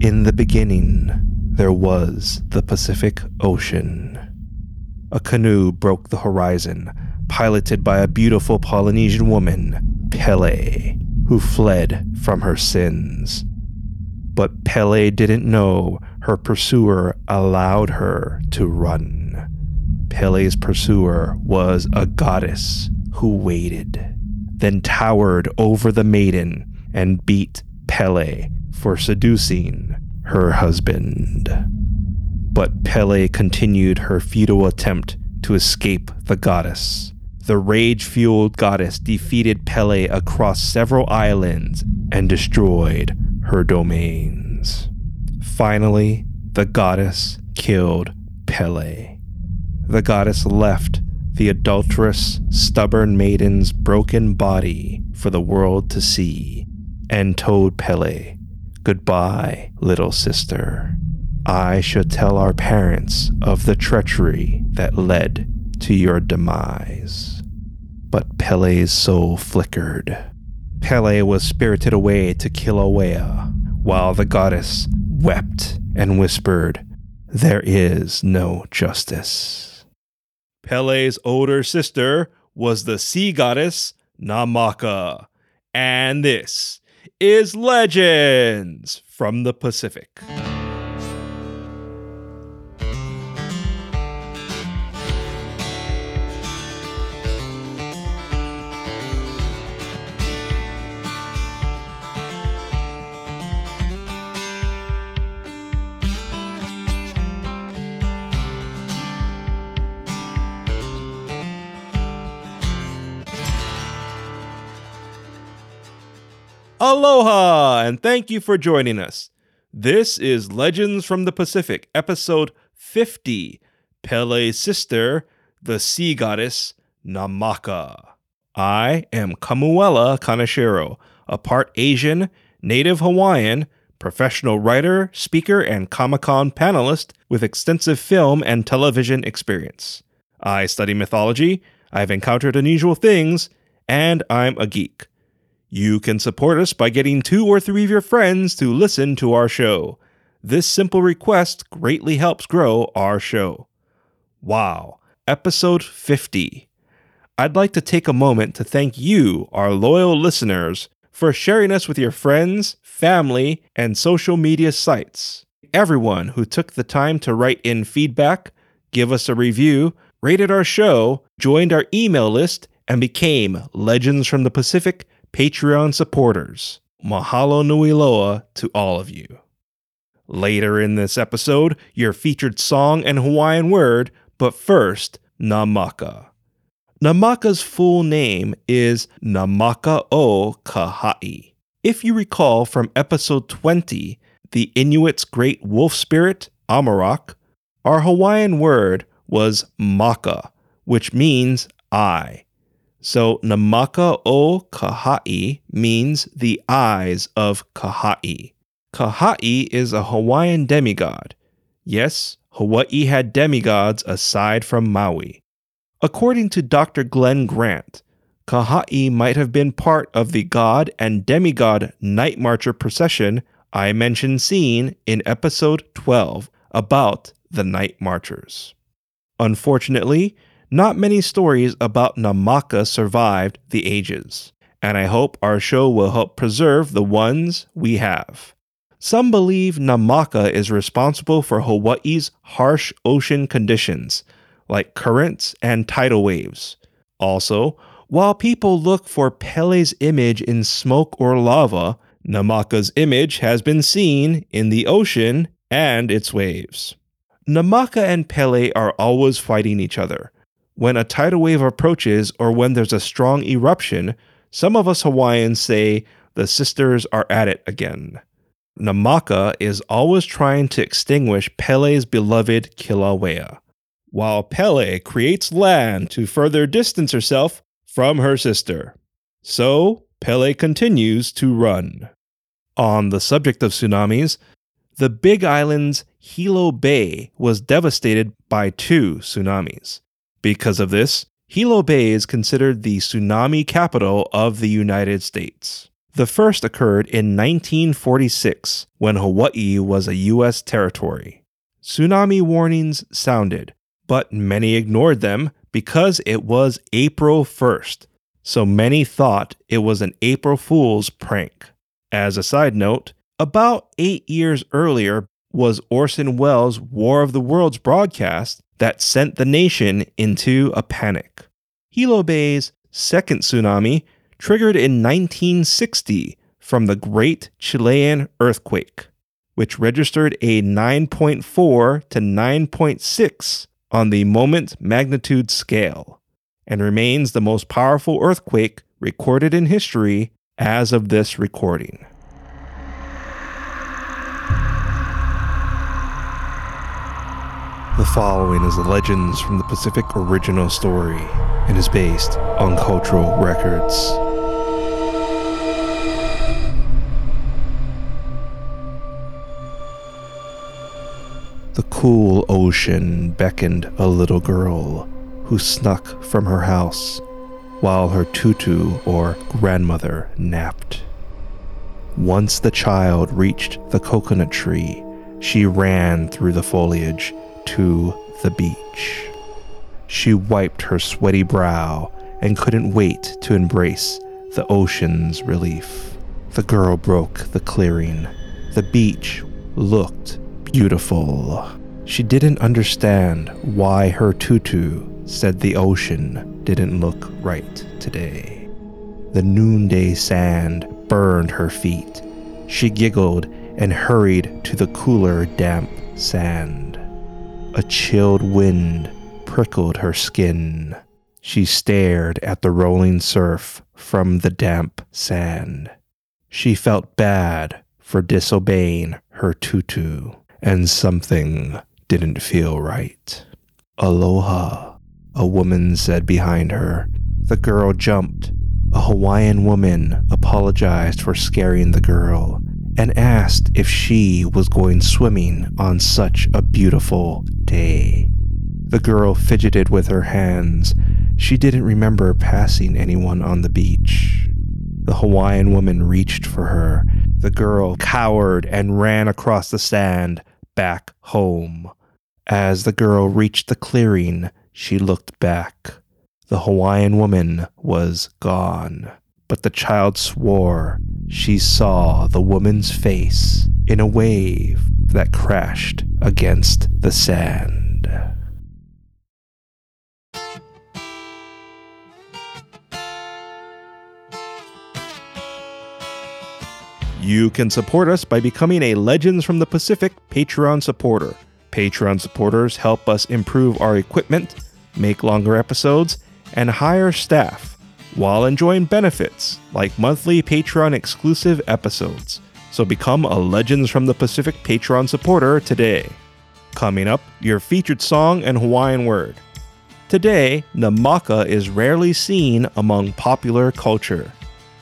In the beginning, there was the Pacific Ocean. A canoe broke the horizon, piloted by a beautiful Polynesian woman, Pele, who fled from her sins. But Pele didn't know her pursuer allowed her to run. Pele's pursuer was a goddess who waited, then towered over the maiden and beat Pele for seducing her husband. But Pele continued her futile attempt to escape the goddess. The rage fueled goddess defeated Pele across several islands and destroyed her domains. Finally, the goddess killed Pele. The goddess left the adulterous, stubborn maiden's broken body for the world to see and told Pele, Goodbye, little sister. I should tell our parents of the treachery that led to your demise. But Pele's soul flickered. Pele was spirited away to Kilauea, while the goddess wept and whispered, There is no justice. Pele's older sister was the sea goddess Namaka. And this is Legends from the Pacific. Aloha, and thank you for joining us. This is Legends from the Pacific, episode 50 Pele's sister, the sea goddess Namaka. I am Kamuela Kaneshiro, a part Asian, native Hawaiian, professional writer, speaker, and Comic Con panelist with extensive film and television experience. I study mythology, I've encountered unusual things, and I'm a geek. You can support us by getting two or three of your friends to listen to our show. This simple request greatly helps grow our show. Wow, episode 50. I'd like to take a moment to thank you, our loyal listeners, for sharing us with your friends, family, and social media sites. Everyone who took the time to write in feedback, give us a review, rated our show, joined our email list, and became Legends from the Pacific Patreon supporters. Mahalo nui loa to all of you. Later in this episode, your featured song and Hawaiian word, but first, Namaka. Namaka's full name is Namaka o Kahai. If you recall from episode 20, the Inuit's great wolf spirit, Amarok, our Hawaiian word was Maka, which means eye. So Namaka o Kahai means the eyes of Kahai. Kahai is a Hawaiian demigod. Yes, Hawaii had demigods aside from Maui. According to Dr. Glen Grant, Kahai might have been part of the god and demigod night marcher procession I mentioned seeing in episode 12 about the night marchers. Unfortunately, not many stories about Namaka survived the ages, and I hope our show will help preserve the ones we have. Some believe Namaka is responsible for Hawaii's harsh ocean conditions, like currents and tidal waves. Also, while people look for Pele's image in smoke or lava, Namaka's image has been seen in the ocean and its waves. Namaka and Pele are always fighting each other, when a tidal wave approaches or when there's a strong eruption, some of us Hawaiians say the sisters are at it again. Namaka is always trying to extinguish Pele's beloved Kilauea, while Pele creates land to further distance herself from her sister. So, Pele continues to run. On the subject of tsunamis, the Big Island's Hilo Bay was devastated by two tsunamis. Because of this, Hilo Bay is considered the tsunami capital of the United States. The first occurred in 1946 when Hawaii was a U.S. territory. Tsunami warnings sounded, but many ignored them because it was April 1st, so many thought it was an April Fool's prank. As a side note, about eight years earlier was Orson Welles' War of the Worlds broadcast that sent the nation into a panic. Hilo Bay's second tsunami triggered in 1960 from the Great Chilean Earthquake, which registered a 9.4 to 9.6 on the moment magnitude scale and remains the most powerful earthquake recorded in history as of this recording. The following is Legends from the Pacific original story and is based on cultural records. The cool ocean beckoned a little girl who snuck from her house while her tutu or grandmother napped. Once the child reached the coconut tree, she ran through the foliage to the beach. She wiped her sweaty brow and couldn't wait to embrace the ocean's relief. The girl broke the clearing. The beach looked beautiful. She didn't understand why her tutu said the ocean didn't look right today. The noonday sand burned her feet. She giggled and hurried to the cooler, damp sand. A chilled wind prickled her skin. She stared at the rolling surf from the damp sand. She felt bad for disobeying her tutu and something didn't feel right. Aloha, a woman said behind her. The girl jumped. A Hawaiian woman apologized for scaring the girl and asked if she was going swimming on such a beautiful day. The girl fidgeted with her hands. She didn't remember passing anyone on the beach. The Hawaiian woman reached for her. The girl cowered and ran across the sand back home. As the girl reached the clearing, she looked back. The Hawaiian woman was gone, but the child swore she saw the woman's face in a wave that crashed against the sand. You can support us by becoming a Legends from the Pacific Patreon supporter. Patreon supporters help us improve our equipment, make longer episodes, and hire staff while enjoying benefits like monthly Patreon exclusive episodes. So become a Legends from the Pacific Patreon supporter today. Coming up, your featured song and Hawaiian word. Today, Namaka is rarely seen among popular culture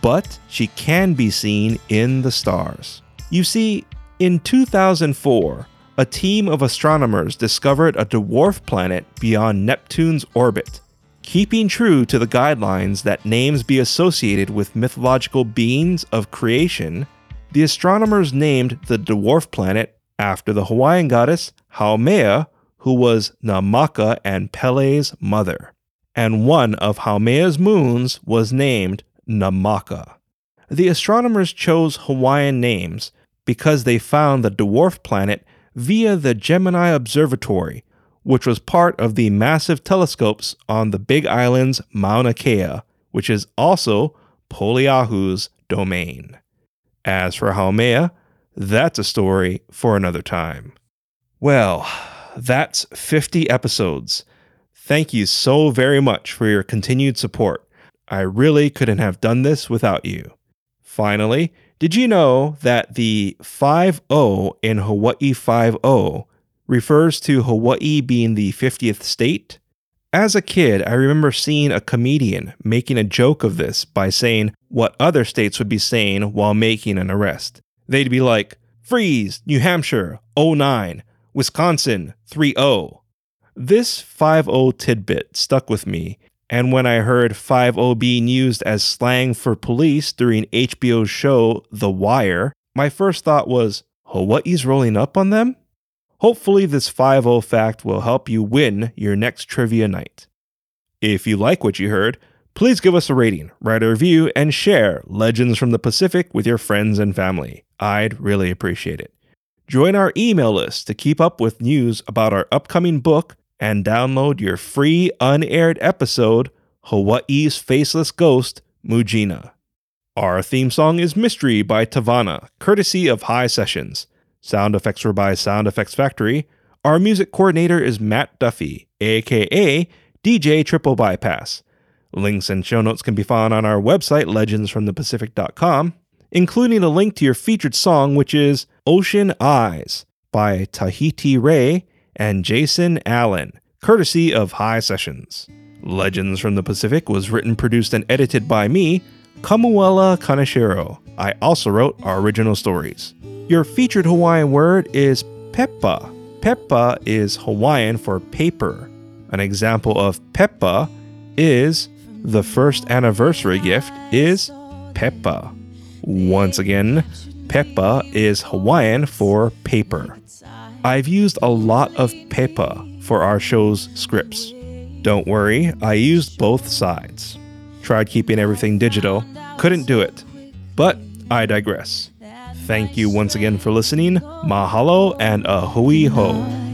but she can be seen in the stars. You see, in 2004, a team of astronomers discovered a dwarf planet beyond Neptune's orbit. Keeping true to the guidelines that names be associated with mythological beings of creation, the astronomers named the dwarf planet after the Hawaiian goddess Haumea, who was Namaka and Pele's mother. And one of Haumea's moons was named Namaka. The astronomers chose Hawaiian names because they found the dwarf planet via the Gemini Observatory, which was part of the massive telescopes on the Big Island's Mauna Kea, which is also Poliahu's domain. As for Haumea, that's a story for another time. Well, that's 50 episodes. Thank you so very much for your continued support. I really couldn't have done this without you. Finally, did you know that the 5 0 in Hawaii 5 0 refers to Hawaii being the 50th state? As a kid, I remember seeing a comedian making a joke of this by saying what other states would be saying while making an arrest. They'd be like, Freeze, New Hampshire, 09, Wisconsin, 3 0. This 5 0 tidbit stuck with me And when I heard 5 being used as slang for police during HBO's show The Wire, my first thought was, Hawaii's rolling up on them? Hopefully, this 5 fact will help you win your next trivia night. If you like what you heard, please give us a rating, write a review, and share Legends from the Pacific with your friends and family. I'd really appreciate it. Join our email list to keep up with news about our upcoming book and download your free unaired episode, Hawaii's Faceless Ghost, Mujina. Our theme song is Mystery by Tavana, courtesy of High Sessions. Sound effects were by Sound Effects Factory. Our music coordinator is Matt Duffy, aka DJ Triple Bypass. Links and show notes can be found on our website, legendsfromthepacific.com, including a link to your featured song, which is Ocean Eyes by Tahiti Ray and Jason Allen, courtesy of High Sessions. Legends from the Pacific was written, produced, and edited by me, Kamuela Kaneshiro. I also wrote our original stories. Your featured Hawaiian word is pepa. Pepa is Hawaiian for paper. An example of pepa is the first anniversary gift is pepa. Once again, pepa is Hawaiian for paper. I've used a lot of pepa for our show's scripts. Don't worry, I used both sides. Tried keeping everything digital, couldn't do it. But I digress. Thank you once again for listening. Mahalo and a hui ho.